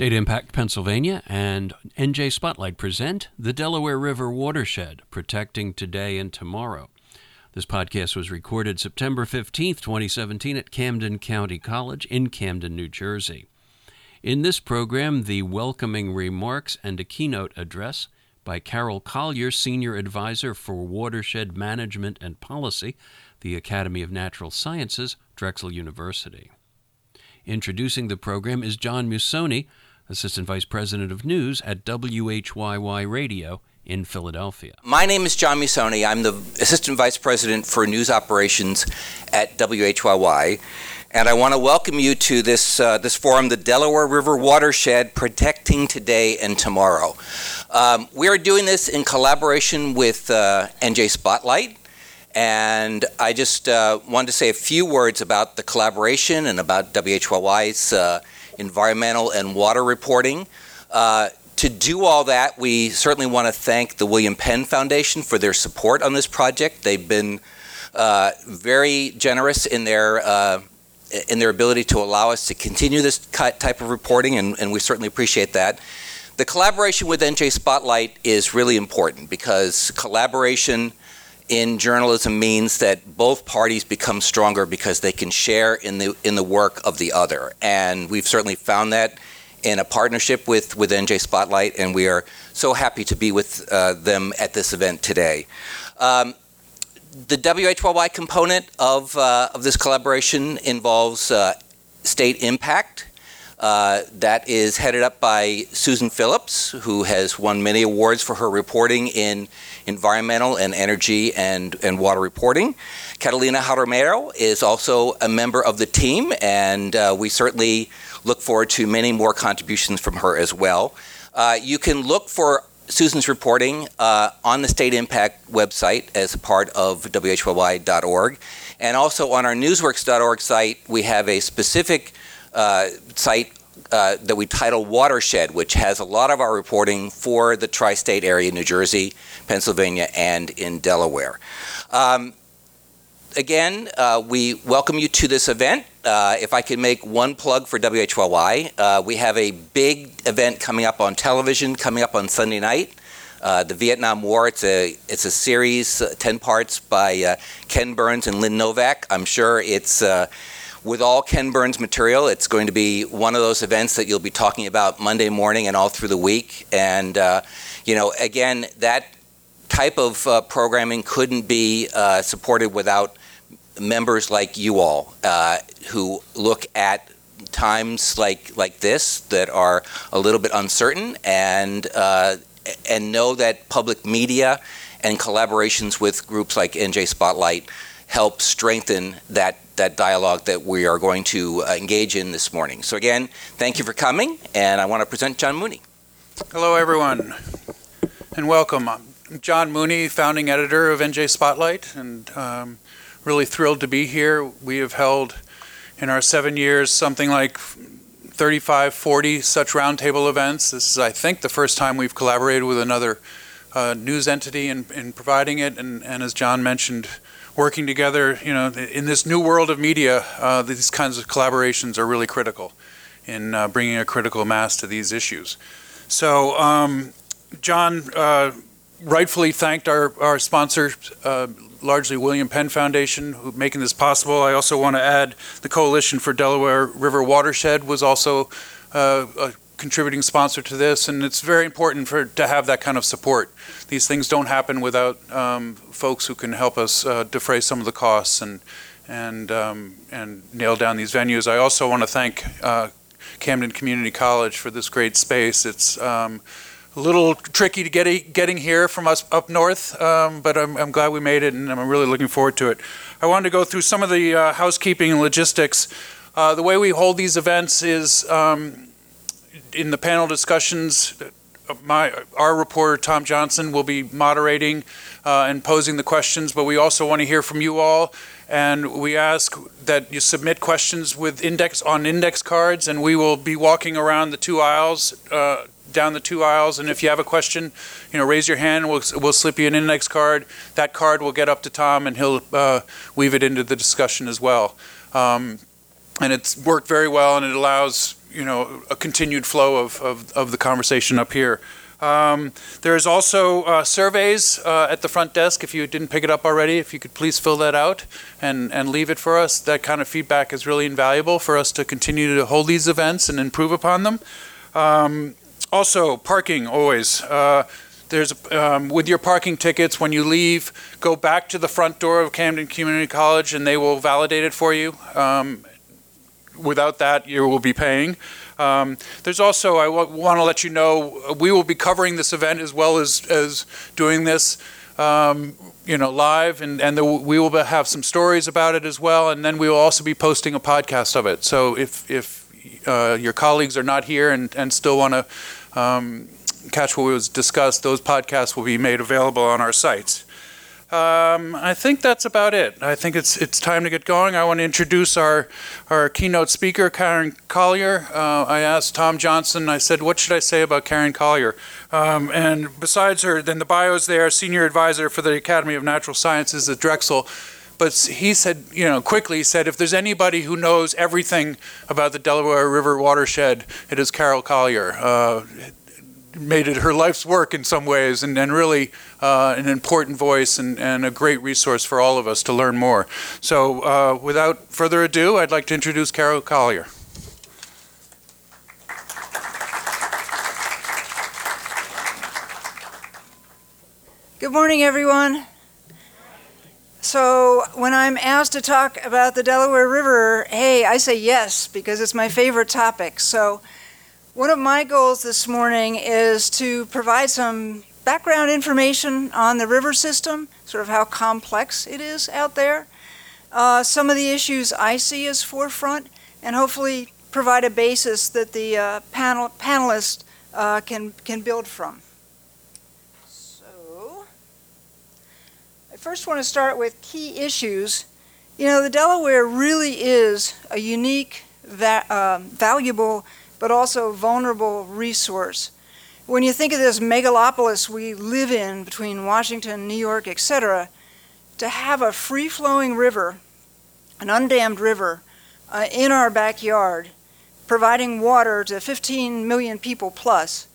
State Impact Pennsylvania and NJ Spotlight present the Delaware River Watershed Protecting Today and Tomorrow. This podcast was recorded September 15th, 2017, at Camden County College in Camden, New Jersey. In this program, the welcoming remarks and a keynote address by Carol Collier, Senior Advisor for Watershed Management and Policy, the Academy of Natural Sciences, Drexel University. Introducing the program is John Musoni, Assistant Vice President of News at WHYY Radio in Philadelphia. My name is John Musoni. I'm the Assistant Vice President for News Operations at WHYY. And I want to welcome you to this, uh, this forum, the Delaware River Watershed Protecting Today and Tomorrow. Um, we are doing this in collaboration with uh, NJ Spotlight. And I just uh, wanted to say a few words about the collaboration and about WHYY's uh, environmental and water reporting. Uh, to do all that, we certainly want to thank the William Penn Foundation for their support on this project. They've been uh, very generous in their uh, in their ability to allow us to continue this type of reporting, and, and we certainly appreciate that. The collaboration with NJ Spotlight is really important because collaboration in journalism means that both parties become stronger because they can share in the in the work of the other, and we've certainly found that in a partnership with with NJ Spotlight, and we are so happy to be with uh, them at this event today. Um, the WHYY component of uh, of this collaboration involves uh, state impact. Uh, that is headed up by Susan Phillips, who has won many awards for her reporting in environmental and energy and, and water reporting. Catalina Jaramillo is also a member of the team, and uh, we certainly look forward to many more contributions from her as well. Uh, you can look for Susan's reporting uh, on the State Impact website as a part of WHYY.org. And also on our newsworks.org site, we have a specific uh, site uh, that we title Watershed, which has a lot of our reporting for the tri state area, in New Jersey, Pennsylvania, and in Delaware. Um, again, uh, we welcome you to this event. Uh, if I can make one plug for WHYY, uh, we have a big event coming up on television, coming up on Sunday night. Uh, the Vietnam War. It's a it's a series, ten parts by Ken Burns and Lynn Novick. I'm sure it's with all Ken Burns material. It's going to be one of those events that you'll be talking about Monday morning and all through the week. And, uh, you know, again, that type of uh, programming couldn't be uh, supported without members like you all uh, who look at times like like this that are a little bit uncertain and uh, and know that public media and collaborations with groups like NJ Spotlight help strengthen that that dialogue that we are going to uh, engage in this morning. So again, thank you for coming, and I want to present John Mooney. Hello, everyone, and welcome. I'm John Mooney, founding editor of NJ Spotlight, and um, really thrilled to be here. We have held in our seven years something like 35, 40 such roundtable events. This is, I think, the first time we've collaborated with another uh, news entity in, in providing it, and, and as John mentioned, working together, you know, in this new world of media, uh, these kinds of collaborations are really critical in uh, bringing a critical mass to these issues. So, um, John uh, rightfully thanked our, our sponsor, uh, largely William Penn Foundation, who making this possible. I also want to add the Coalition for Delaware River Watershed was also uh, a contributing sponsor to this, and it's very important for to have that kind of support. These things don't happen without um, folks who can help us uh, defray some of the costs and and um, and nail down these venues. I also want to thank uh, Camden Community College for this great space. It's um, a little tricky to get getting here from us up north, um, but I'm, I'm, glad we made it, and I'm really looking forward to it. I wanted to go through some of the uh, housekeeping and logistics. Uh, the way we hold these events is um, in the panel discussions, my our reporter Tom Johnson will be moderating uh, and posing the questions, but we also want to hear from you all. And we ask that you submit questions with index on index cards, and we will be walking around the two aisles, uh, down the two aisles. And if you have a question, you know, raise your hand. We'll we'll slip you an index card. That card will get up to Tom, and he'll uh, weave it into the discussion as well. Um, and it's worked very well, and it allows you know, a continued flow of, of, of the conversation up here. Um, There's also uh, surveys uh, at the front desk, if you didn't pick it up already, if you could please fill that out and, and leave it for us. That kind of feedback is really invaluable for us to continue to hold these events and improve upon them. Um, Also, parking, always. Uh, There's, um, with your parking tickets, when you leave, go back to the front door of Camden Community College and they will validate it for you. Um, Without that, you will be paying. Um, There's also, I want to let you know, we will be covering this event as well as, as doing this, um, you know, live, and, and will- we will have some stories about it as well, and then we will also be posting a podcast of it. So if, if uh, your colleagues are not here and, and still want to um, catch what was discussed, those podcasts will be made available on our sites. Um, I think that's about it. I think it's it's time to get going. I want to introduce our our keynote speaker, Karen Collier. Uh, I asked Tom Johnson. I said, "What should I say about Karen Collier?" Um, and besides her, then the bio's there, senior advisor for the Academy of Natural Sciences at Drexel. But he said, you know, quickly he said, if there's anybody who knows everything about the Delaware River watershed, it is Carol Collier. Uh, made it her life's work in some ways, and, and really uh, an important voice and, and a great resource for all of us to learn more. So, uh, without further ado, I'd like to introduce Carol Collier. Good morning, everyone. So, when I'm asked to talk about the Delaware River, hey, I say yes because it's my favorite topic. So, one of my goals this morning is to provide some background information on the river system, sort of how complex it is out there, uh, some of the issues I see as forefront, and hopefully provide a basis that the uh, panel, panelists uh, can, can build from. So, I first want to start with key issues. You know, the Delaware really is a unique, va- uh, valuable, but also vulnerable resource. When you think of this megalopolis we live in between Washington, New York, etc., to have a free flowing river, an undammed river, uh, in our backyard, providing water to 15 million people plus,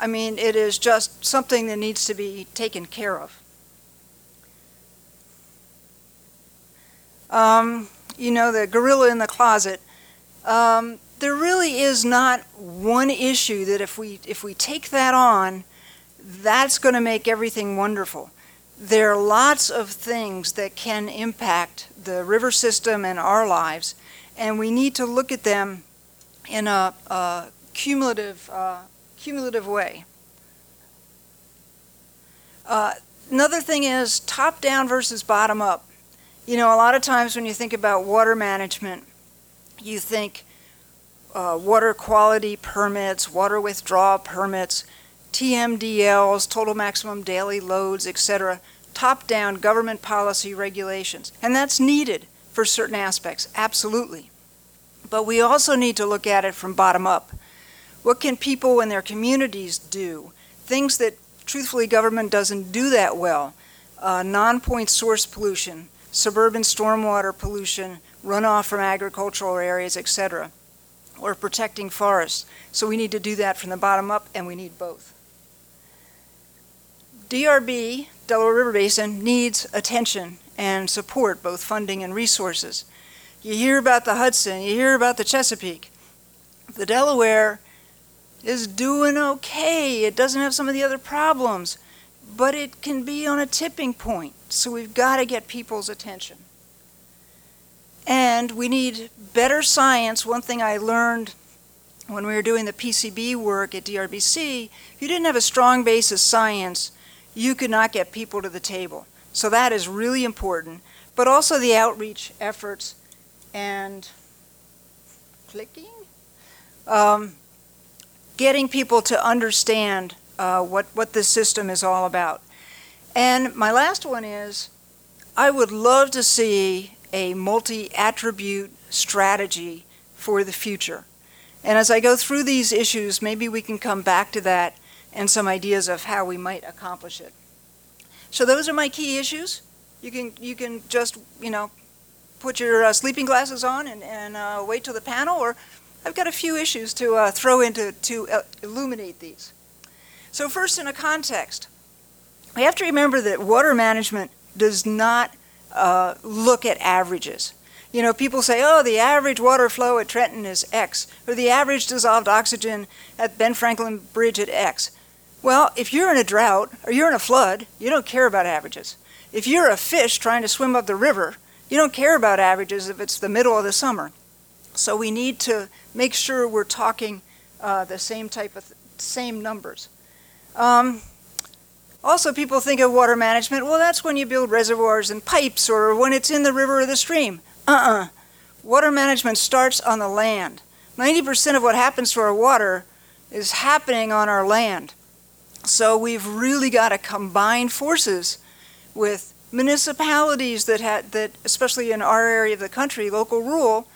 I mean, it is just something that needs to be taken care of. Um, you know, the gorilla in the closet. Um, there really is not one issue that if we if we take that on, that's going to make everything wonderful. There are lots of things that can impact the river system and our lives, and we need to look at them in a, a cumulative uh, cumulative way. Uh, another thing is top down versus bottom up. You know, a lot of times when you think about water management, you think uh, water quality permits, water withdrawal permits, TMDLs, total maximum daily loads, etc., top down government policy regulations. And that's needed for certain aspects, absolutely. But we also need to look at it from bottom up. What can people in their communities do? Things that, truthfully, government doesn't do that well. Uh, non point source pollution, suburban stormwater pollution, runoff from agricultural areas, etc or protecting forests. So we need to do that from the bottom up, and we need both. DRB, Delaware River Basin, needs attention and support, both funding and resources. You hear about the Hudson, you hear about the Chesapeake. The Delaware is doing okay. It doesn't have some of the other problems, but it can be on a tipping point. So we've got to get people's attention. And we need better science. One thing I learned when we were doing the PCB work at DRBC, if you didn't have a strong base of science, you could not get people to the table. So that is really important. But also the outreach efforts and clicking, um, getting people to understand uh, what, what this system is all about. And my last one is I would love to see a multi attribute strategy for the future. And as I go through these issues, maybe we can come back to that and some ideas of how we might accomplish it. So those are my key issues. You can you can just you know put your uh, sleeping glasses on and, and uh, wait till the panel, or I've got a few issues to uh, throw into to uh, illuminate these. So, first, in a context, we have to remember that water management does not uh, look at averages. You know, people say, oh, the average water flow at Trenton is X, or the average dissolved oxygen at Ben Franklin Bridge at X. Well, if you're in a drought or you're in a flood, you don't care about averages. If you're a fish trying to swim up the river, you don't care about averages if it's the middle of the summer. So we need to make sure we're talking uh, the same type of th- same numbers. Um, also, people think of water management. Well, that's when you build reservoirs and pipes, or when it's in the river or the stream. Uh-uh. Water management starts on the land. 90% of what happens to our water is happening on our land. So we've really got to combine forces with municipalities that had that especially in our area of the country, local rule,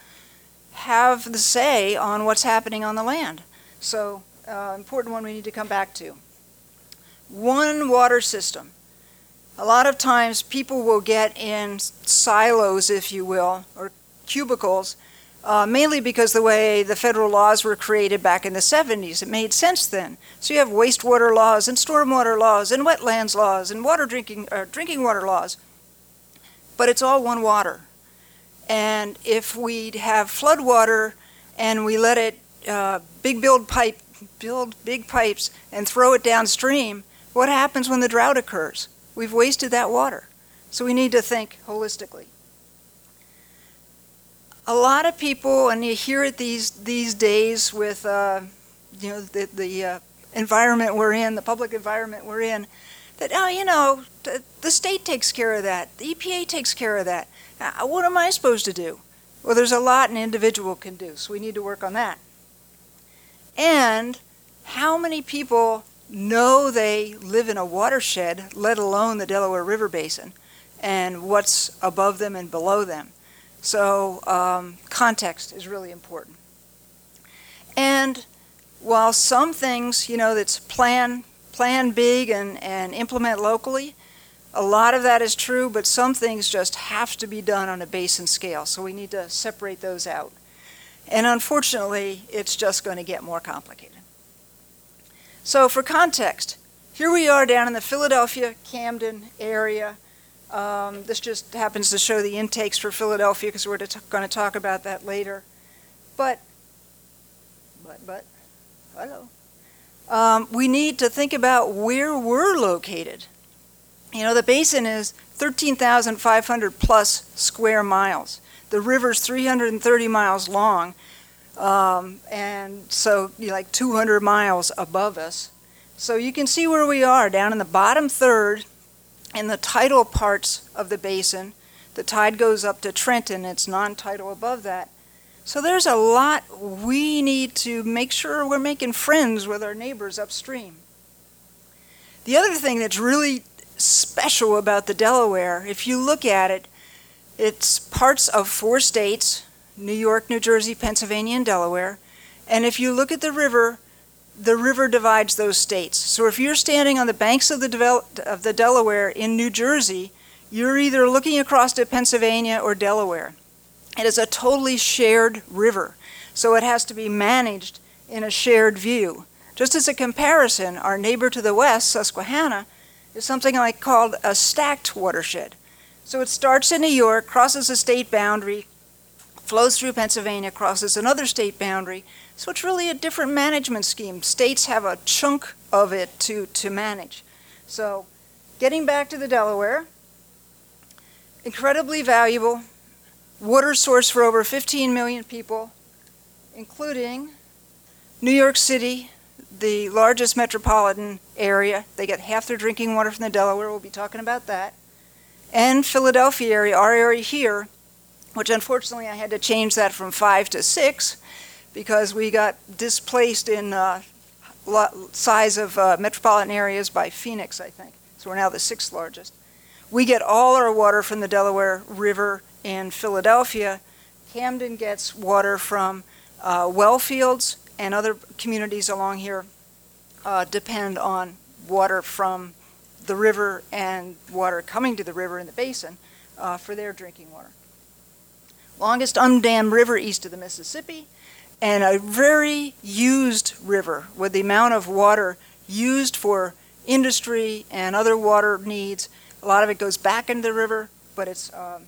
have the say on what's happening on the land. So uh, important one we need to come back to. One water system. A lot of times people will get in silos, if you will, or cubicles, uh, mainly because the way the federal laws were created back in the 70s. It made sense then. So you have wastewater laws and stormwater laws and wetlands laws and water drinking, uh, drinking water laws. But it's all one water. And if we have flood water and we let it uh, big build pipe, build big pipes and throw it downstream, what happens when the drought occurs? We've wasted that water. So we need to think holistically. A lot of people, and you hear it these these days with uh, you know the the uh, environment we're in, the public environment we're in, that oh you know the, the state takes care of that, the EPA takes care of that. Now, what am I supposed to do? Well, there's a lot an individual can do, so we need to work on that. And how many people know they live in a watershed, let alone the Delaware River Basin, and what's above them and below them. So, um, context is really important. And while some things, you know, that's plan, plan big and, and implement locally, a lot of that is true, but some things just have to be done on a basin scale. So we need to separate those out. And unfortunately, it's just going to get more complicated. So, for context, here we are down in the Philadelphia Camden area. Um, this just happens to show the intakes for Philadelphia because we're t- going to talk about that later. But, but, but, hello. Um, we need to think about where we're located. You know, the basin is 13,500 plus square miles. The river's 330 miles long, um, and so like 200 miles above us. So you can see where we are down in the bottom third in the tidal parts of the basin. The tide goes up to Trenton, it's non tidal above that. So there's a lot we need to make sure we're making friends with our neighbors upstream. The other thing that's really special about the Delaware, if you look at it, it's parts of four states New York, New Jersey, Pennsylvania, and Delaware. And if you look at the river, the river divides those states. So if you're standing on the banks of the, Devel- of the Delaware in New Jersey, you're either looking across to Pennsylvania or Delaware. It is a totally shared river, so it has to be managed in a shared view. Just as a comparison, our neighbor to the west, Susquehanna, is something like called a stacked watershed. So it starts in New York, crosses a state boundary, flows through Pennsylvania, crosses another state boundary. So it's really a different management scheme. States have a chunk of it to, to manage. So getting back to the Delaware, incredibly valuable water source for over 15 million people, including New York City, the largest metropolitan area. They get half their drinking water from the Delaware. We'll be talking about that. And Philadelphia area, our area here, which unfortunately I had to change that from five to six because we got displaced in uh, size of uh, metropolitan areas by Phoenix, I think. So we're now the sixth largest. We get all our water from the Delaware River in Philadelphia. Camden gets water from uh, well fields and other communities along here uh, depend on water from the river and water coming to the river in the basin uh, for their drinking water. Longest undammed river east of the Mississippi, and a very used river with the amount of water used for industry and other water needs. A lot of it goes back into the river, but it's um,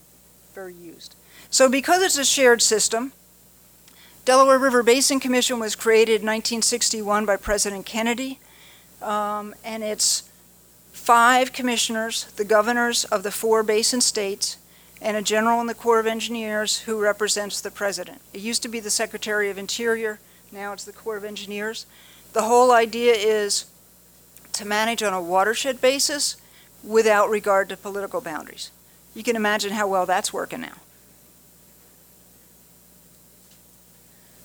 very used. So, because it's a shared system, Delaware River Basin Commission was created in 1961 by President Kennedy, um, and it's five commissioners, the governors of the four basin states, and a general in the Corps of Engineers who represents the president. It used to be the Secretary of Interior, now it's the Corps of Engineers. The whole idea is to manage on a watershed basis without regard to political boundaries. You can imagine how well that's working now.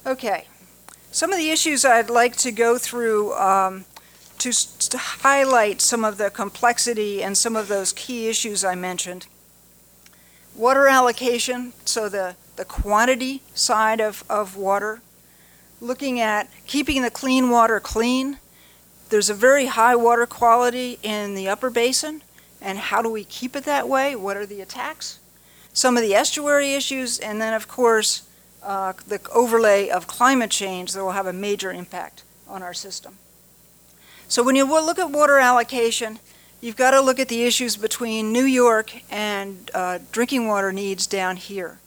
Okay, some of the issues I'd like to go through um, to, to highlight some of the complexity and some of those key issues I mentioned. Water allocation, so the, the quantity side of, of water. Looking at keeping the clean water clean. There's a very high water quality in the upper basin, and how do we keep it that way? What are the attacks? Some of the estuary issues, and then, of course, uh, the overlay of climate change that will have a major impact on our system. So when you look at water allocation, you've got to look at the issues between New York and uh, drinking water needs down here.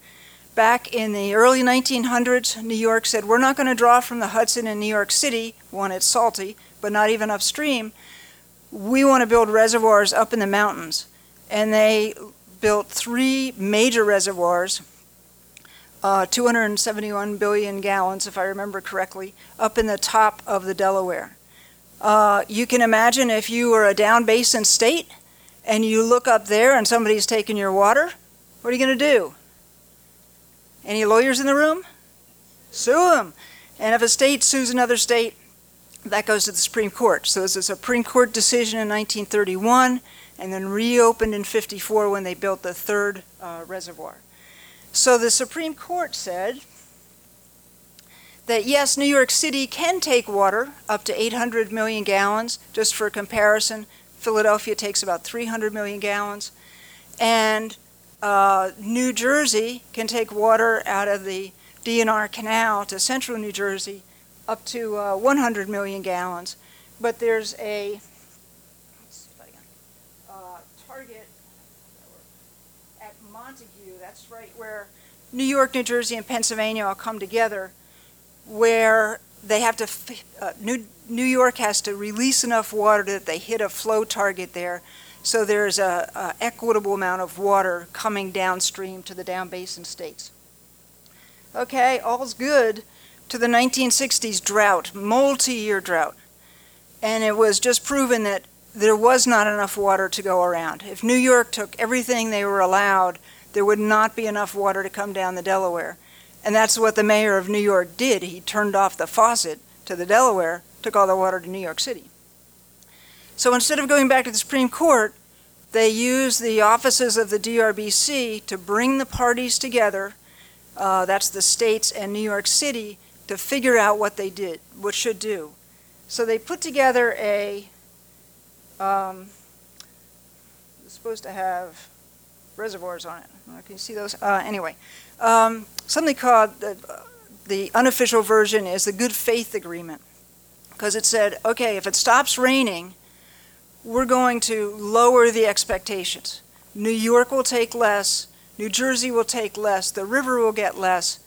Back in the early 1900s, New York said, We're not going to draw from the Hudson in New York City. One, it's salty, but not even upstream. We want to build reservoirs up in the mountains. And they built three major reservoirs, uh, 271 billion gallons, if I remember correctly, up in the top of the Delaware. Uh, you can imagine if you were a down basin state and you look up there and somebody's taking your water, what are you going to do? Any lawyers in the room? Sue them. And if a state sues another state, that goes to the Supreme Court. So there's a Supreme Court decision in 1931 and then reopened in 54 when they built the third uh, reservoir. So the Supreme Court said that yes, New York City can take water up to 800 million gallons. Just for comparison, Philadelphia takes about 300 million gallons. And uh, New Jersey can take water out of the D&R Canal to central New Jersey up to uh, 100 million gallons. But there's a uh, target at Montague, that's right where New York, New Jersey, and Pennsylvania all come together, where they have to, uh, New, New York has to release enough water that they hit a flow target there. So there's a, a equitable amount of water coming downstream to the down basin states. Okay, all's good to the 1960s drought, multi-year drought. And it was just proven that there was not enough water to go around. If New York took everything they were allowed, there would not be enough water to come down the Delaware. And that's what the mayor of New York did. He turned off the faucet to the Delaware, took all the water to New York City. So instead of going back to the Supreme Court, they used the offices of the DRBC to bring the parties together, uh, that's the states and New York City, to figure out what they did, what should do. So they put together a, um, supposed to have reservoirs on it. Can you see those? Uh, anyway, um, something called the, the unofficial version is the good faith agreement, because it said, okay, if it stops raining, we're going to lower the expectations. New York will take less, New Jersey will take less, the river will get less.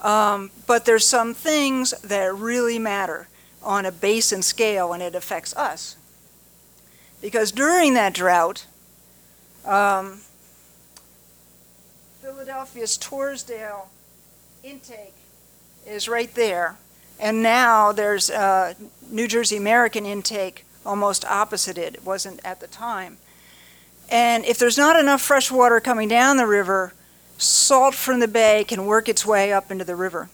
Um, but there's some things that really matter on a basin scale, and it affects us. Because during that drought, um, Philadelphia's Torresdale intake is right there. And now there's uh, New Jersey American intake almost opposite it. It wasn't at the time. And if there's not enough fresh water coming down the river, salt from the bay can work its way up into the river.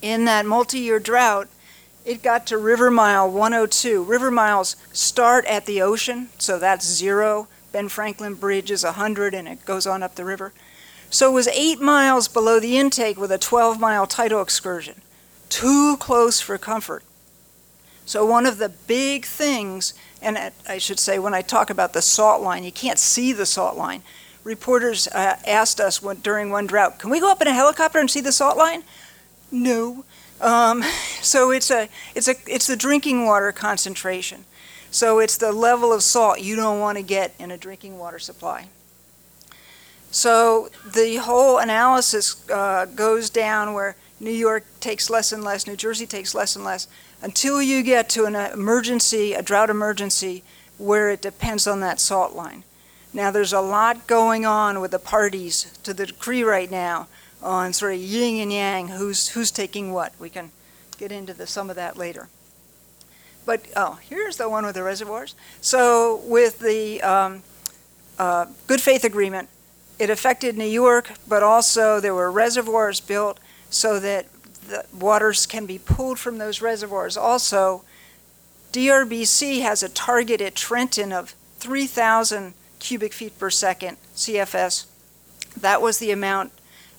In that multi year drought, it got to River Mile 102. River miles start at the ocean, so that's zero. Ben Franklin Bridge is 100 and it goes on up the river. So it was eight miles below the intake with a 12 mile tidal excursion. Too close for comfort. So, one of the big things, and I- should say, when I talk about the salt line, you can't see the salt line. Reporters uh, asked us when, during one drought, can we go up in a helicopter and see the salt line? No. Um, so it's a it's a it's the drinking water concentration. So it's the level of salt you don't want to get in a drinking water supply. So the whole analysis uh, goes down where New York takes less and less, New Jersey takes less and less, until you get to an emergency, a drought emergency, where it depends on that salt line. Now, there's a lot going on with the parties to the decree right now on sort of yin and yang, who's, who's taking what. We can get into the, some of that later. But, oh, here's the one with the reservoirs. So, with the um, uh, good faith agreement, it affected New York, but also there were reservoirs built so that the waters can be pulled from those reservoirs. Also, DRBC has a target at Trenton of 3,000 cubic feet per second, CFS. That was the amount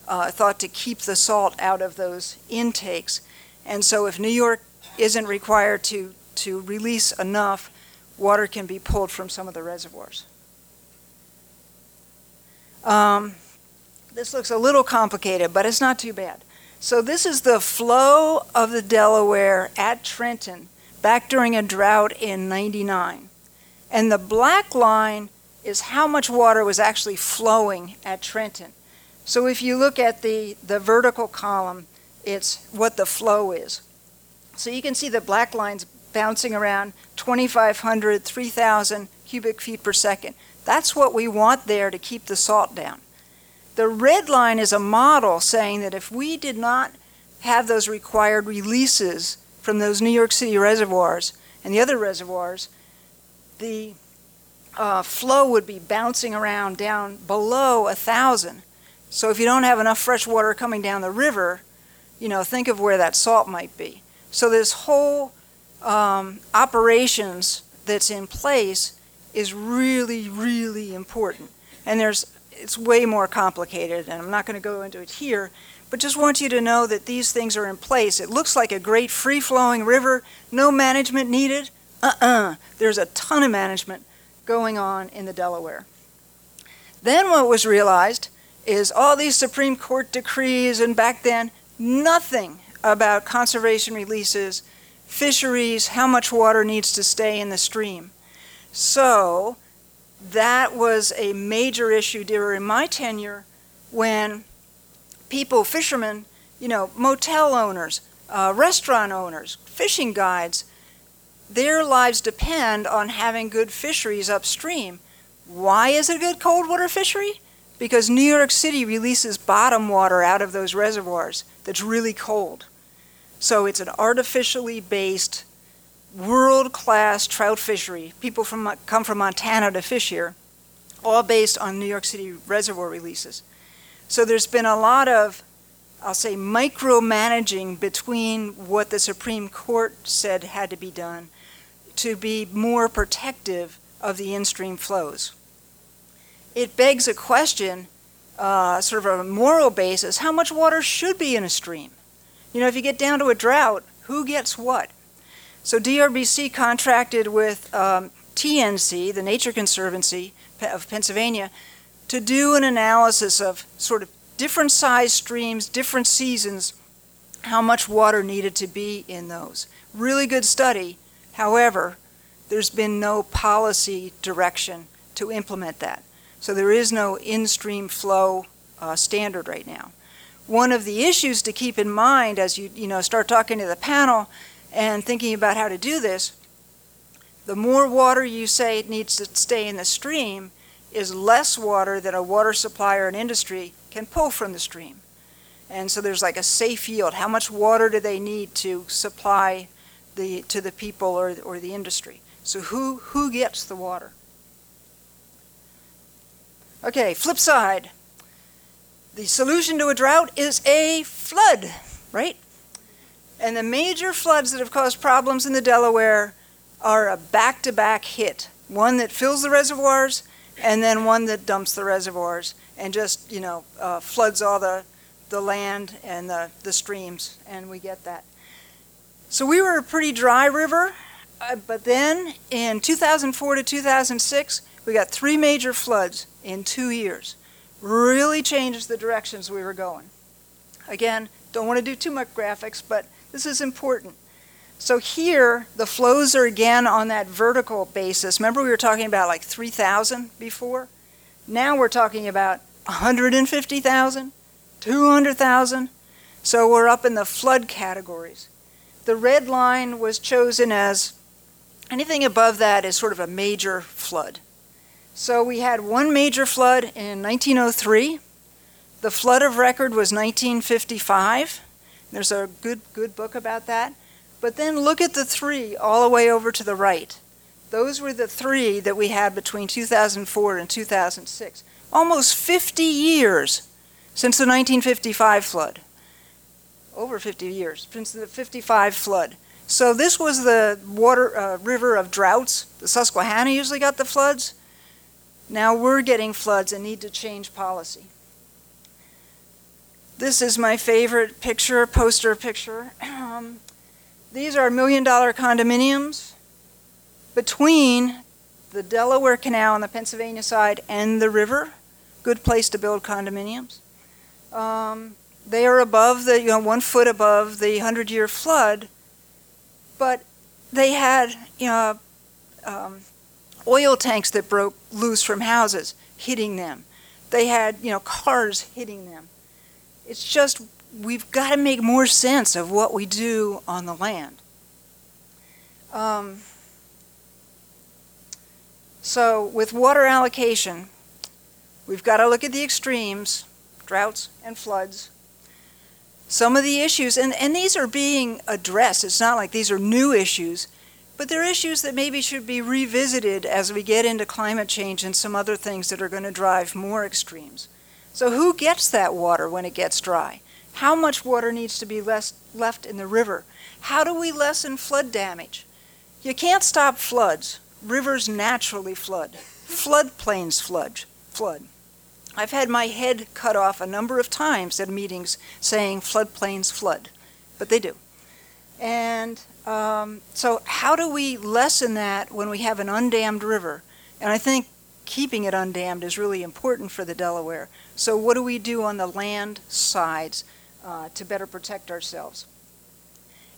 uh, thought to keep the salt out of those intakes. And so if New York isn't required to, to release enough, water can be pulled from some of the reservoirs. Um, this looks a little complicated, but it's not too bad. So this is the flow of the Delaware at Trenton back during a drought in 99. And the black line is how much water was actually flowing at Trenton. So if you look at the, the vertical column, it's what the flow is. So you can see the black lines bouncing around 2,500, 3,000 cubic feet per second. That's what we want there to keep the salt down. The red line is a model saying that if we did not have those required releases from those New York City reservoirs and the other reservoirs, the uh, flow would be bouncing around down below a thousand. So if you don't have enough fresh water coming down the river, you know, think of where that salt might be. So this whole um, operations that's in place is really, really important. And there's it's way more complicated, and I'm not going to go into it here, but just want you to know that these things are in place. It looks like a great free flowing river, no management needed. Uh uh-uh. uh There's a ton of management going on in the Delaware. Then what was realized is all these Supreme Court decrees, and back then, nothing about conservation releases, fisheries, how much water needs to stay in the stream. So, that was a major issue during my tenure when people, fishermen, you know, motel owners, uh, restaurant owners, fishing guides, their lives depend on having good fisheries upstream. Why is it a good cold water fishery? Because New York City releases bottom water out of those reservoirs that's really cold. So it's an artificially based world class trout fishery. People from, come from Montana to fish here, all based on New York City reservoir releases. So there's been a lot of, I'll say, micromanaging between what the Supreme Court said had to be done to be more protective of the in stream flows. It begs a question, uh, sort of a moral basis how much water should be in a stream? You know, if you get down to a drought, who gets what? So DRBC contracted with um, TNC, the Nature Conservancy of Pennsylvania, to do an analysis of sort of different size streams, different seasons, how much water needed to be in those. Really good study. However, there's been no policy direction to implement that. So there is no in stream flow uh, standard right now. One of the issues to keep in mind as you, you know, start talking to the panel and thinking about how to do this, the more water you say it needs to stay in the stream is less water that a water supplier an industry can pull from the stream. And so there's like a safe yield. How much water do they need to supply the, to the people or, or the industry? So who, who gets the water? Okay, flip side. The solution to a drought is a flood, right? And the major floods that have caused problems in the Delaware are a back to back hit one that fills the reservoirs and then one that dumps the reservoirs and just, you know, uh, floods all the, the land and the, the streams, and we get that. So we were a pretty dry river, uh, but then in 2004 to 2006, we got three major floods in two years. Really changes the directions we were going. Again, don't want to do too much graphics, but This is important. So here, the flows are again on that vertical basis. Remember we were talking about like 3,000 before? Now we're talking about 150,000, 200,000. So we're up in the flood categories. The red line was chosen as anything above that is sort of a major flood. So we had one major flood in 1903. The flood of record was 1955. There's a good good book about that. But then look at the three all the way over to the right. Those were the three that we had between 2004 and 2006. Almost 50 years since the 1955 flood. Over 50 years since the 55 flood. So this was the water uh, river of droughts. The Susquehanna usually got the floods. Now we're getting floods and need to change policy. This is my favorite picture, poster picture. Um, these are million dollar condominiums between the Delaware Canal on the Pennsylvania side and the river. Good place to build condominiums. Um, they are above the, you know, one foot above the hundred year flood, but they had, you know, um, oil tanks that broke loose from houses hitting them. They had, you know, cars hitting them. It's just we've got to make more sense of what we do on the land. Um, so, with water allocation, we've got to look at the extremes droughts and floods. Some of the issues, and, and these are being addressed, it's not like these are new issues, but they're issues that maybe should be revisited as we get into climate change and some other things that are going to drive more extremes. So, who gets that water when it gets dry? How much water needs to be less, left in the river? How do we lessen flood damage? You can't stop floods. Rivers naturally flood. Floodplains flood. Flood. I've had my head cut off a number of times at meetings saying floodplains flood, but they do. And um, so, how do we lessen that when we have an undammed river? And I think keeping it undammed is really important for the Delaware. So, what do we do on the land sides uh, to better protect ourselves.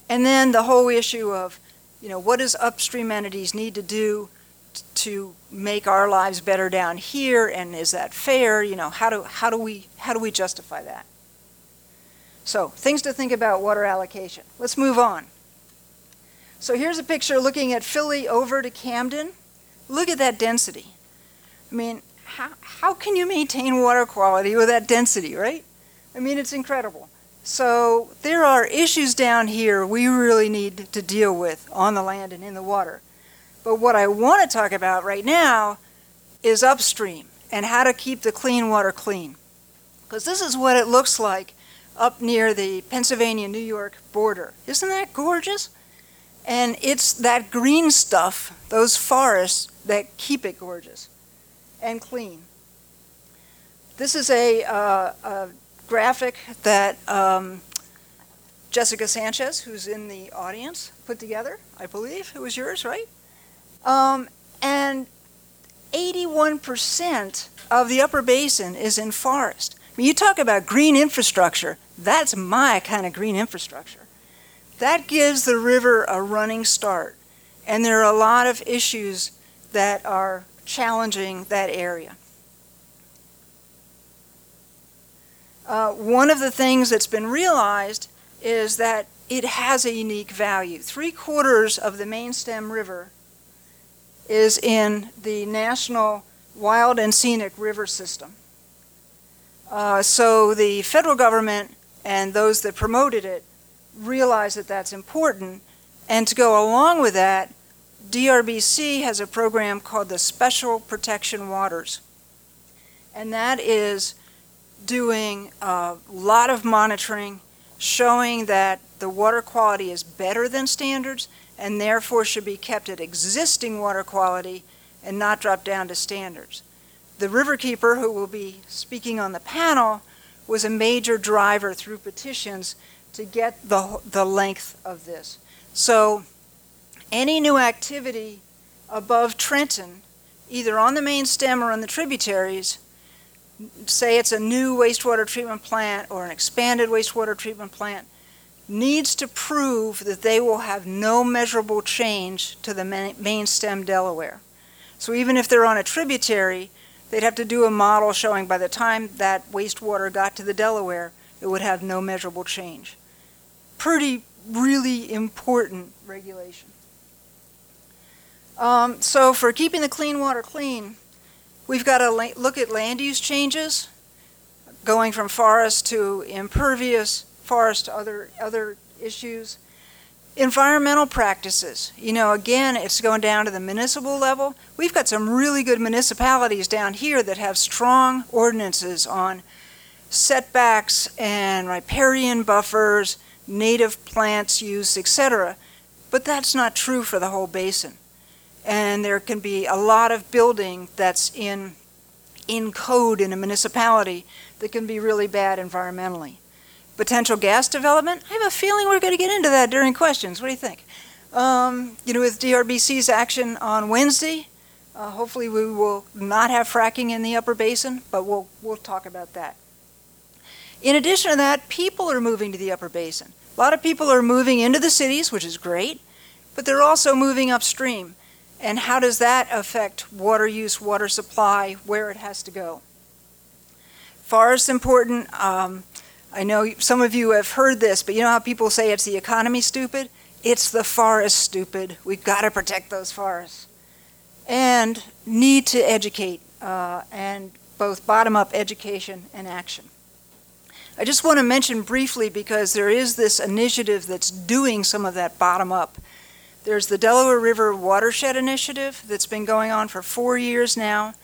And then the whole issue of, you know, what does upstream entities need to do t- to make our lives better down here, and is that fair? You know, how do how do we how do we justify that? So things to think about water allocation. Let's move on. So here's a picture looking at Philly over to Camden. Look at that density. I mean, how, how can you maintain water quality with that density, right? I mean, it's incredible. So there are issues down here we really need to deal with on the land and in the water. But what I want to talk about right now is upstream and how to keep the clean water clean. Because this is what it looks like up near the Pennsylvania New York border. Isn't that gorgeous? And it's that green stuff, those forests, that keep it gorgeous and clean. This is a, uh, a graphic that um, Jessica Sanchez, who's in the audience, put together, I believe. It was yours, right? Um, and 81% of the upper basin is in forest. I mean, you talk about green infrastructure, that's my kind of green infrastructure. That gives the river a running start. And there are a lot of issues that are challenging that area. Uh, one of the things that's been realized is that it has a unique value. Three quarters of the main stem river is in the National Wild and Scenic River System. Uh, so the federal government and those that promoted it realize that that's important. And to go along with that, DRBC has a program called the Special Protection Waters. And that is doing a lot of monitoring, showing that the water quality is better than standards and therefore should be kept at existing water quality and not drop down to standards. The riverkeeper, who will be speaking on the panel, was a major driver through petitions to get the, the length of this. So, any new activity above Trenton, either on the main stem or on the tributaries, say it's a new wastewater treatment plant or an expanded wastewater treatment plant, needs to prove that they will have no measurable change to the main stem Delaware. So even if they're on a tributary, they'd have to do a model showing by the time that wastewater got to the Delaware, it would have no measurable change. Pretty, really important regulation. Um, so for keeping the clean water clean, we've got to la- look at land use changes, going from forest to impervious, forest to other other issues. Environmental practices. You know, again, it's going down to the municipal level. We've got some really good municipalities down here that have strong ordinances on setbacks and riparian buffers, native plants use, etc. But that's not true for the whole basin. And there can be a lot of building that's in in code in a municipality that can be really bad environmentally. Potential gas development, I have a feeling we're going to get into that during questions. What do you think? Um, you know, with DRBC's action on Wednesday, uh, hopefully we will not have fracking in the upper basin, but we'll, we'll talk about that. In addition to that, people are moving to the upper basin. A lot of people are moving into the cities, which is great, but they're also moving upstream. And how does that affect water use, water supply, where it has to go? Forest important. Um, I know some of you have heard this, but you know how people say it's the economy stupid? It's the forest stupid. We've got to protect those forests. And need to educate, uh, and both bottom up education and action. I just want to mention briefly because there is this initiative that's doing some of that bottom up. There's the Delaware River Watershed Initiative that's been going on for four years now.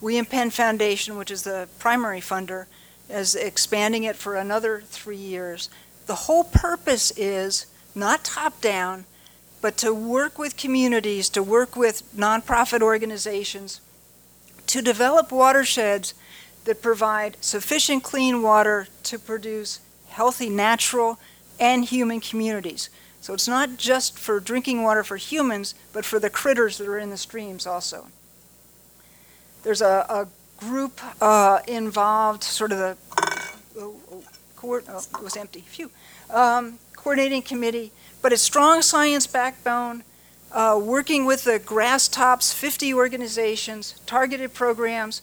William Penn Foundation, which is the primary funder, is expanding it for another three years. The whole purpose is not top down, but to work with communities, to work with nonprofit organizations, to develop watersheds that provide sufficient clean water to produce healthy natural and human communities. So it's not just for drinking water for humans, but for the critters that are in the streams also. There's a, a group uh, involved, sort of the oh, oh, oh, it was empty. Phew. Um, coordinating committee, but a strong science backbone, uh, working with the grass tops, 50 organizations, targeted programs,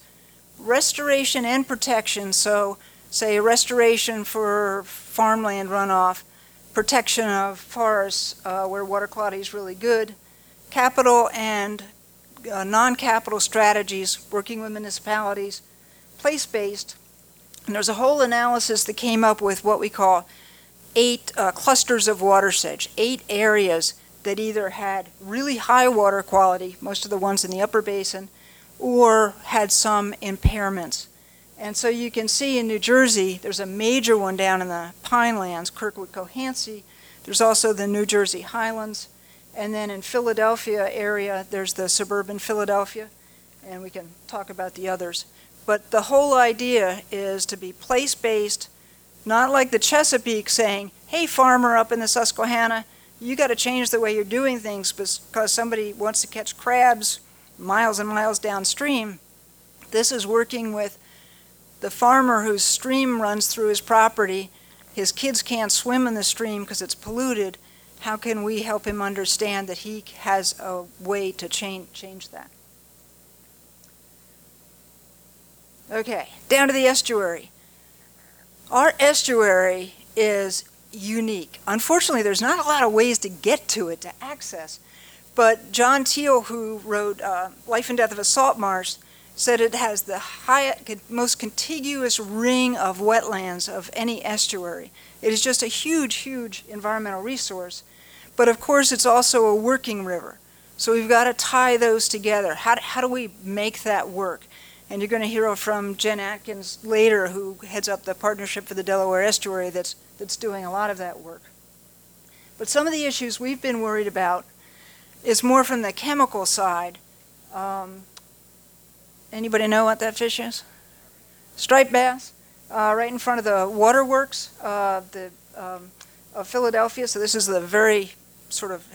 restoration and protection. So, say, restoration for farmland runoff, protection of forests uh, where water quality is really good, capital and uh, non capital strategies, working with municipalities, place based. And there's a whole analysis that came up with what we call eight uh, clusters of watersheds, eight areas that either had really high water quality, most of the ones in the upper basin, or had some impairments. And so you can see in New Jersey, there's a major one down in the Pinelands, Kirkwood Cohansey. There's also the New Jersey Highlands. And then in Philadelphia area, there's the suburban Philadelphia, and we can talk about the others. But the whole idea is to be place based, not like the Chesapeake saying, hey, farmer up in the Susquehanna, you got to change the way you're doing things because somebody wants to catch crabs miles and miles downstream. This is working with the farmer whose stream runs through his property. His kids can't swim in the stream because it's polluted. How can we help him understand that he has a way to change, change that? Okay, down to the estuary. Our estuary is unique. Unfortunately, there's not a lot of ways to get to it, to access. But John Teal, who wrote uh, Life and Death of a Salt Marsh, said it has the highest, most contiguous ring of wetlands of any estuary. It is just a huge, huge environmental resource. But of course, it's also a working river. So we've got to tie those together. How, how do we make that work? And you're going to hear from Jen Adkins later, who heads up the Partnership for the Delaware Estuary, that's, that's doing a lot of that work. But some of the issues we've been worried about is more from the chemical side. Um, anybody know what that fish is? Striped bass, uh, right in front of the waterworks uh, the, um, of Philadelphia. So this is the very sort of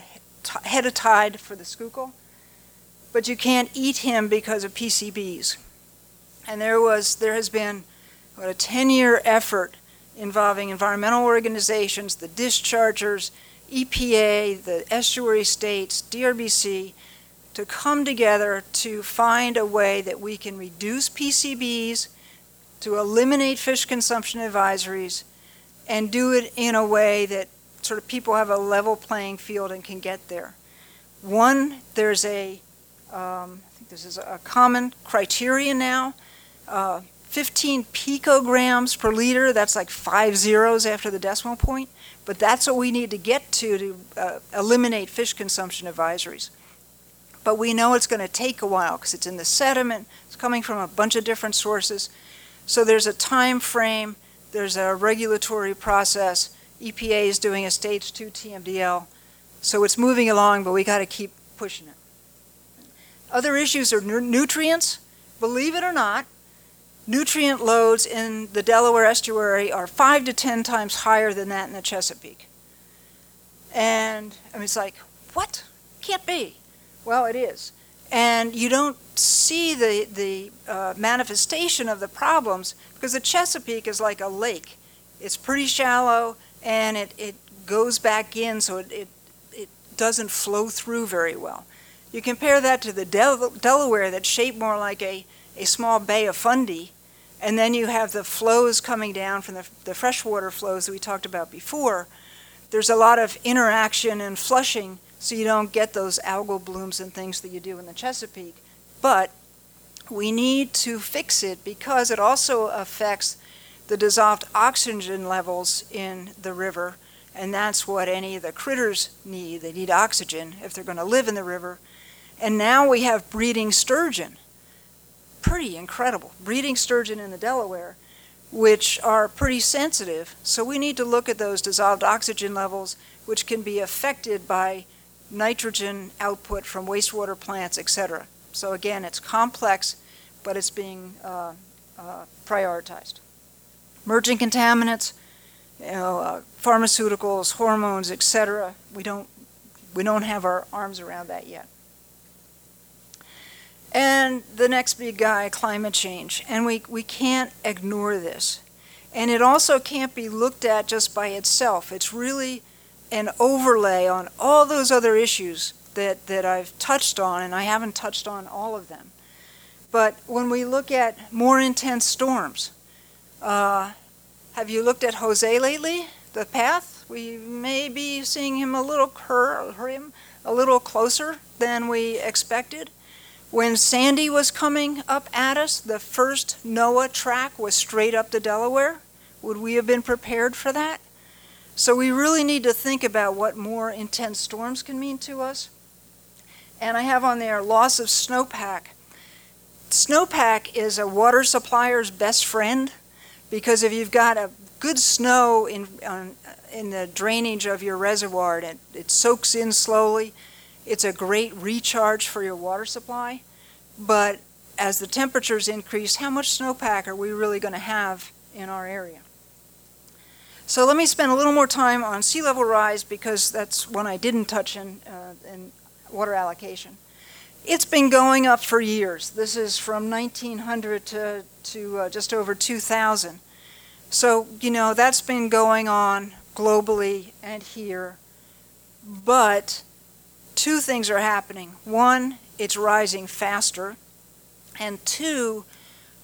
head of tide for the Schuylkill. But you can't eat him because of PCBs. And there was there has been what, a 10-year effort involving environmental organizations, the dischargers, EPA, the estuary states, DRBC, to come together to find a way that we can reduce PCBs, to eliminate fish consumption advisories, and do it in a way that sort of people have a level playing field and can get there. One, there's a, um, I think this is a common criteria now, uh, 15 picograms per liter, that's like five zeros after the decimal point, but that's what we need to get to to uh, eliminate fish consumption advisories. But we know it's going to take a while because it's in the sediment, it's coming from a bunch of different sources. So there's a time frame, there's a regulatory process. EPA is doing a stage two TMDL. So it's moving along, but we got to keep pushing it. Other issues are nu- nutrients. Believe it or not, nutrient loads in the Delaware estuary are five to ten times higher than that in the Chesapeake. And I mean, it's like, what? Can't be. Well, it is. And you don't see the, the uh, manifestation of the problems because the Chesapeake is like a lake. It's pretty shallow and it, it goes back in, so it, it, it doesn't flow through very well. You compare that to the Del- Delaware that's shaped more like a, a small bay of Fundy, and then you have the flows coming down from the, the freshwater flows that we talked about before. There's a lot of interaction and flushing, so you don't get those algal blooms and things that you do in the Chesapeake. But we need to fix it because it also affects the dissolved oxygen levels in the river, and that's what any of the critters need. They need oxygen if they're going to live in the river. And now we have breeding sturgeon. Pretty incredible. Breeding sturgeon in the Delaware, which are pretty sensitive. So we need to look at those dissolved oxygen levels, which can be affected by nitrogen output from wastewater plants, etc. So again, it's complex, but it's being uh, uh, prioritized. Emerging contaminants, you know, uh, pharmaceuticals, hormones, etc. We don't we don't have our arms around that yet. And the next big guy, climate change. And we, we can't ignore this. And it also can't be looked at just by itself. It's really an overlay on all those other issues that, that I've touched on, and I haven't touched on all of them. But when we look at more intense storms, uh, have you looked at Jose lately? The path? We may be seeing him a little cur- him a little closer than we expected. When Sandy was coming up at us, the first NOAA track was straight up the Delaware. Would we have been prepared for that? So we really need to think about what more intense storms can mean to us. And I have on there loss of snowpack. Snowpack is a water supplier's best friend because if you've got a good snow in, in the drainage of your reservoir and it, it soaks in slowly, it's a great recharge for your water supply. But as the temperatures increase, how much snowpack are we really going to have in our area? So let me spend a little more time on sea level rise because that's one I didn't touch in, uh, in water allocation. It's been going up for years. This is from 1900 to, to uh, just over 2000. So, you know, that's been going on globally and here. But two things are happening. One, it's rising faster. And two,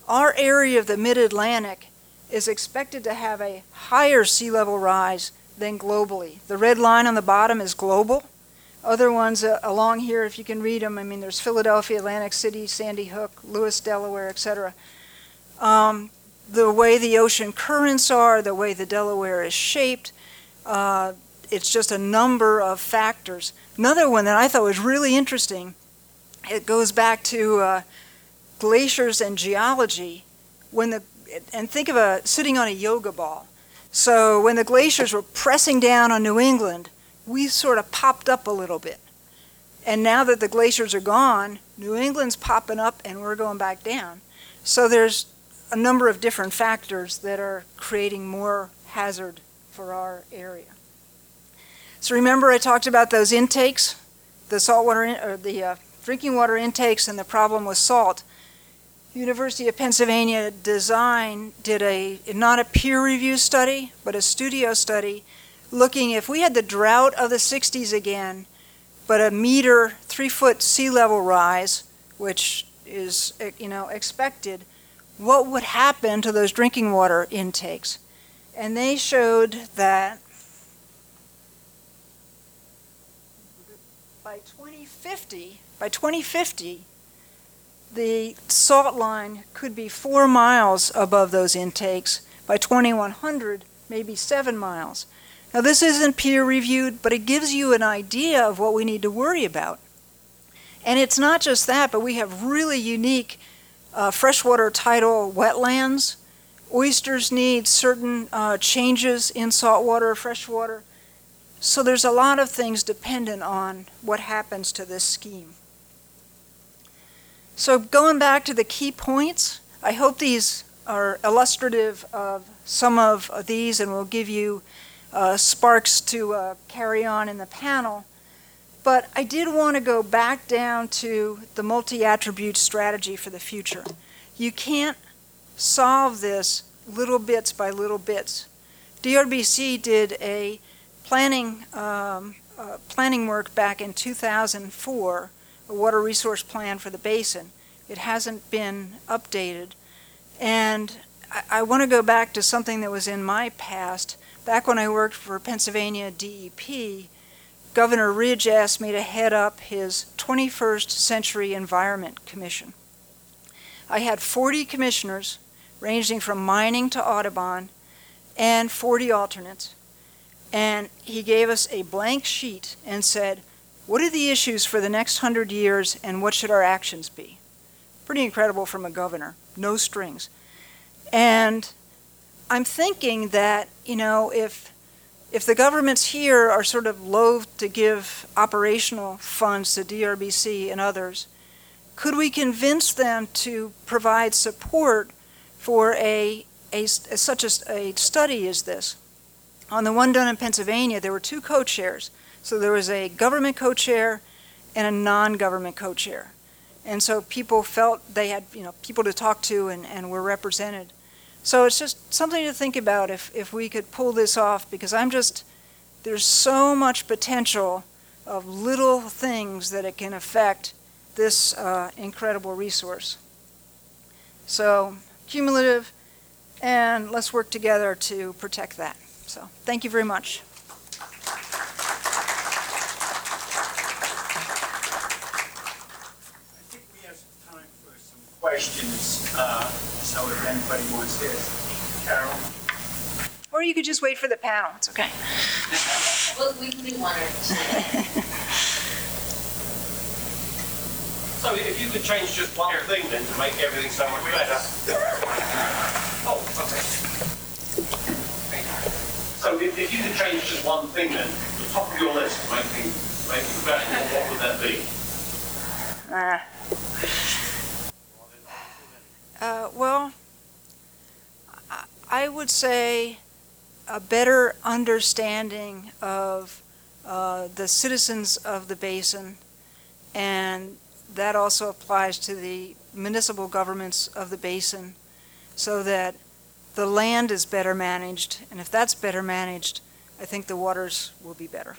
our area of the mid Atlantic is expected to have a higher sea level rise than globally. The red line on the bottom is global. Other ones uh, along here, if you can read them, I mean, there's Philadelphia, Atlantic City, Sandy Hook, Lewes, Delaware, etc. Um, the way the ocean currents are, the way the Delaware is shaped, uh, it's just a number of factors. Another one that I thought was really interesting, it goes back to uh, glaciers and geology. When the and think of a sitting on a yoga ball. So when the glaciers were pressing down on New England, we sort of popped up a little bit. And now that the glaciers are gone, New England's popping up and we're going back down. So there's a number of different factors that are creating more hazard for our area. So remember I talked about those intakes, the saltwater in, or the uh, drinking water intakes and the problem with salt. University of Pennsylvania Design did a, not a peer review study, but a studio study looking if we had the drought of the 60s again, but a meter, three foot sea level rise, which is, you know, expected, what would happen to those drinking water intakes? And they showed that by 2050, by 2050, the salt line could be four miles above those intakes. By 2100, maybe seven miles. Now, this isn't peer reviewed, but it gives you an idea of what we need to worry about. And it's not just that, but we have really unique uh, freshwater tidal wetlands. Oysters need certain uh, changes in saltwater, freshwater. So there's a lot of things dependent on what happens to this scheme. So going back to the key points, I hope these are illustrative of some of these and will give you uh, sparks to uh, carry on in the panel. But I did want to go back down to the multi attribute strategy for the future. You can't solve this little bits by little bits. DRBC did a planning, um, uh, planning work back in 2004 a water resource plan for the basin. It hasn't been updated. And I, I want to go back to something that was in my past. Back when I worked for Pennsylvania DEP, Governor Ridge asked me to head up his 21st Century Environment Commission. I had 40 commissioners, ranging from mining to Audubon, and 40 alternates. And he gave us a blank sheet and said, what are the issues for the next hundred years and what should our actions be? Pretty incredible from a governor, no strings. And I'm thinking that, you know, if if the governments here are sort of loath to give operational funds to DRBC and others, could we convince them to provide support for a, a, a such a, a study as this? On the one done in Pennsylvania, there were two co-chairs. So there was a government co-chair and a non-government co-chair. And so people felt they had, you know, people to talk to and, and were represented. So it's just something to think about if, if we could pull this off because I'm just, there's so much potential of little things that it can affect this uh, incredible resource. So cumulative, and let's work together to protect that. So thank you very much. Questions, uh, so if anybody wants to Carol. Or you could just wait for the panel, it's okay. Well, we can do one or two. So if you could change just one thing then to make everything so much better. Oh, okay. So if, if you could change just one thing then, the top of your list, to make things, make things better, what would that be? Uh, uh, well, I would say a better understanding of uh, the citizens of the basin, and that also applies to the municipal governments of the basin, so that the land is better managed, and if that's better managed, I think the waters will be better.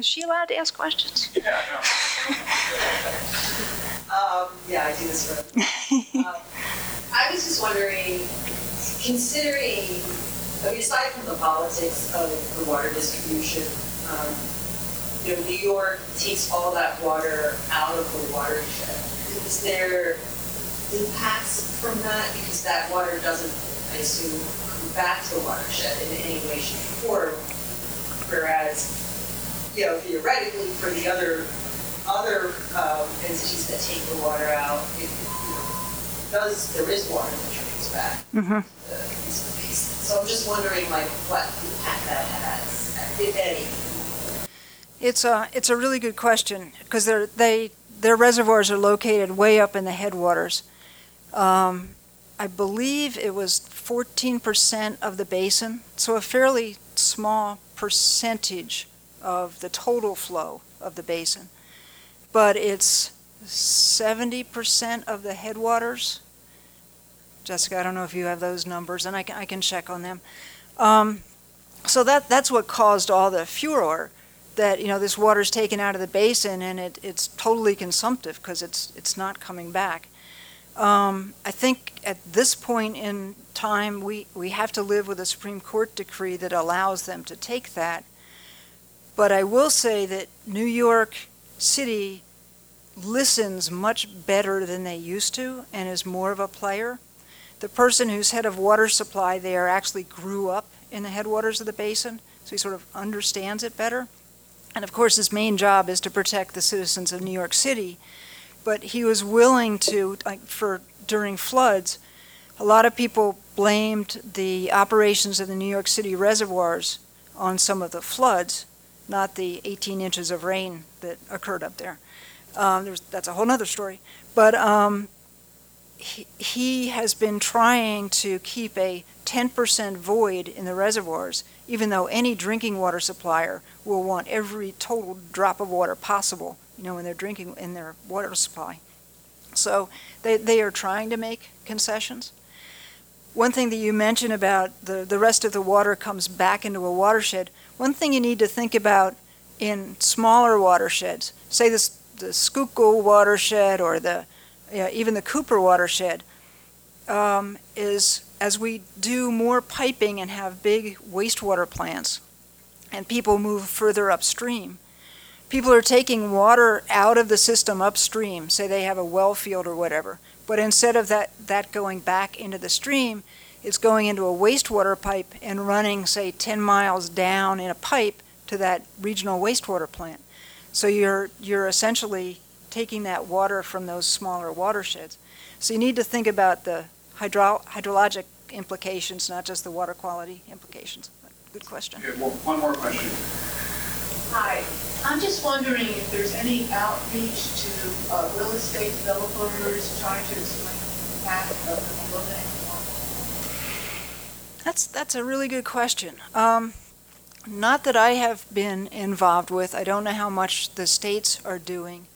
Is she allowed to ask questions? Yeah, Um, yeah, I do this for. um, I was just wondering, considering, I mean, aside from the politics of the water distribution, um, you know, New York takes all that water out of the watershed. Is there impacts from that because that water doesn't, I assume, come back to the watershed in any way, shape, or form? Whereas you know, theoretically for the other other um, entities that take the water out, it, does there is water that drains back Mhm. the, into the basin. So I'm just wondering, like, what impact that has, if any. It's a, it's a really good question because they're, they, their reservoirs are located way up in the headwaters. Um, I believe it was 14% of the basin, so a fairly small percentage of the total flow of the basin, but it's 70% of the headwaters. Jessica, I don't know if you have those numbers, and I can, I can check on them. Um, so that, that's what caused all the furor that you know this water is taken out of the basin and it, it's totally consumptive because it's it's not coming back. Um, I think at this point in time we, we have to live with a Supreme Court decree that allows them to take that. But I will say that New York City listens much better than they used to and is more of a player. The person who's head of water supply there actually grew up in the headwaters of the basin, so he sort of understands it better. And of course, his main job is to protect the citizens of New York City. But he was willing to, like for during floods, a lot of people blamed the operations of the New York City reservoirs on some of the floods, not the 18 inches of rain that occurred up there. Um, there's, that's a whole other story. But um, he, he has been trying to keep a 10% void in the reservoirs, even though any drinking water supplier will want every total drop of water possible, you know, when they're drinking in their water supply. So they, they are trying to make concessions. One thing that you mentioned about the, the rest of the water comes back into a watershed, one thing you need to think about in smaller watersheds, say the Schuylkill watershed or the yeah, even the Cooper watershed, um, is as we do more piping and have big wastewater plants, and people move further upstream, people are taking water out of the system upstream. Say they have a well field or whatever, but instead of that that going back into the stream, it's going into a wastewater pipe and running, say, 10 miles down in a pipe to that regional wastewater plant. So you're you're essentially taking that water from those smaller watersheds. So you need to think about the hydro- hydrologic implications, not just the water quality implications. Good question. Okay, well, one more question. Hi, I'm just wondering if there's any outreach to uh, real estate developers trying to explain the impact of the building. That's that's a really good question. Um, not that I have been involved with. I don't know how much the states are doing.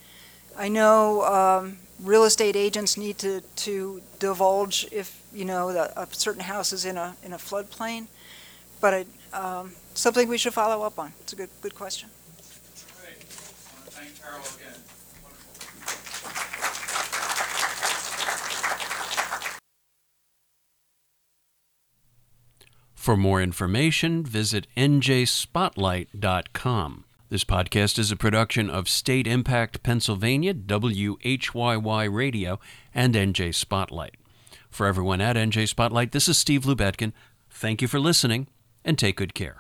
I know um, real estate agents need to, to divulge if you know a certain house is in a in a floodplain, but it, um, something we should follow up on. It's a good good question. All right. I want to thank Carol again. For more information, visit njspotlight.com. This podcast is a production of State Impact Pennsylvania, WHYY Radio, and NJ Spotlight. For everyone at NJ Spotlight, this is Steve Lubetkin. Thank you for listening, and take good care.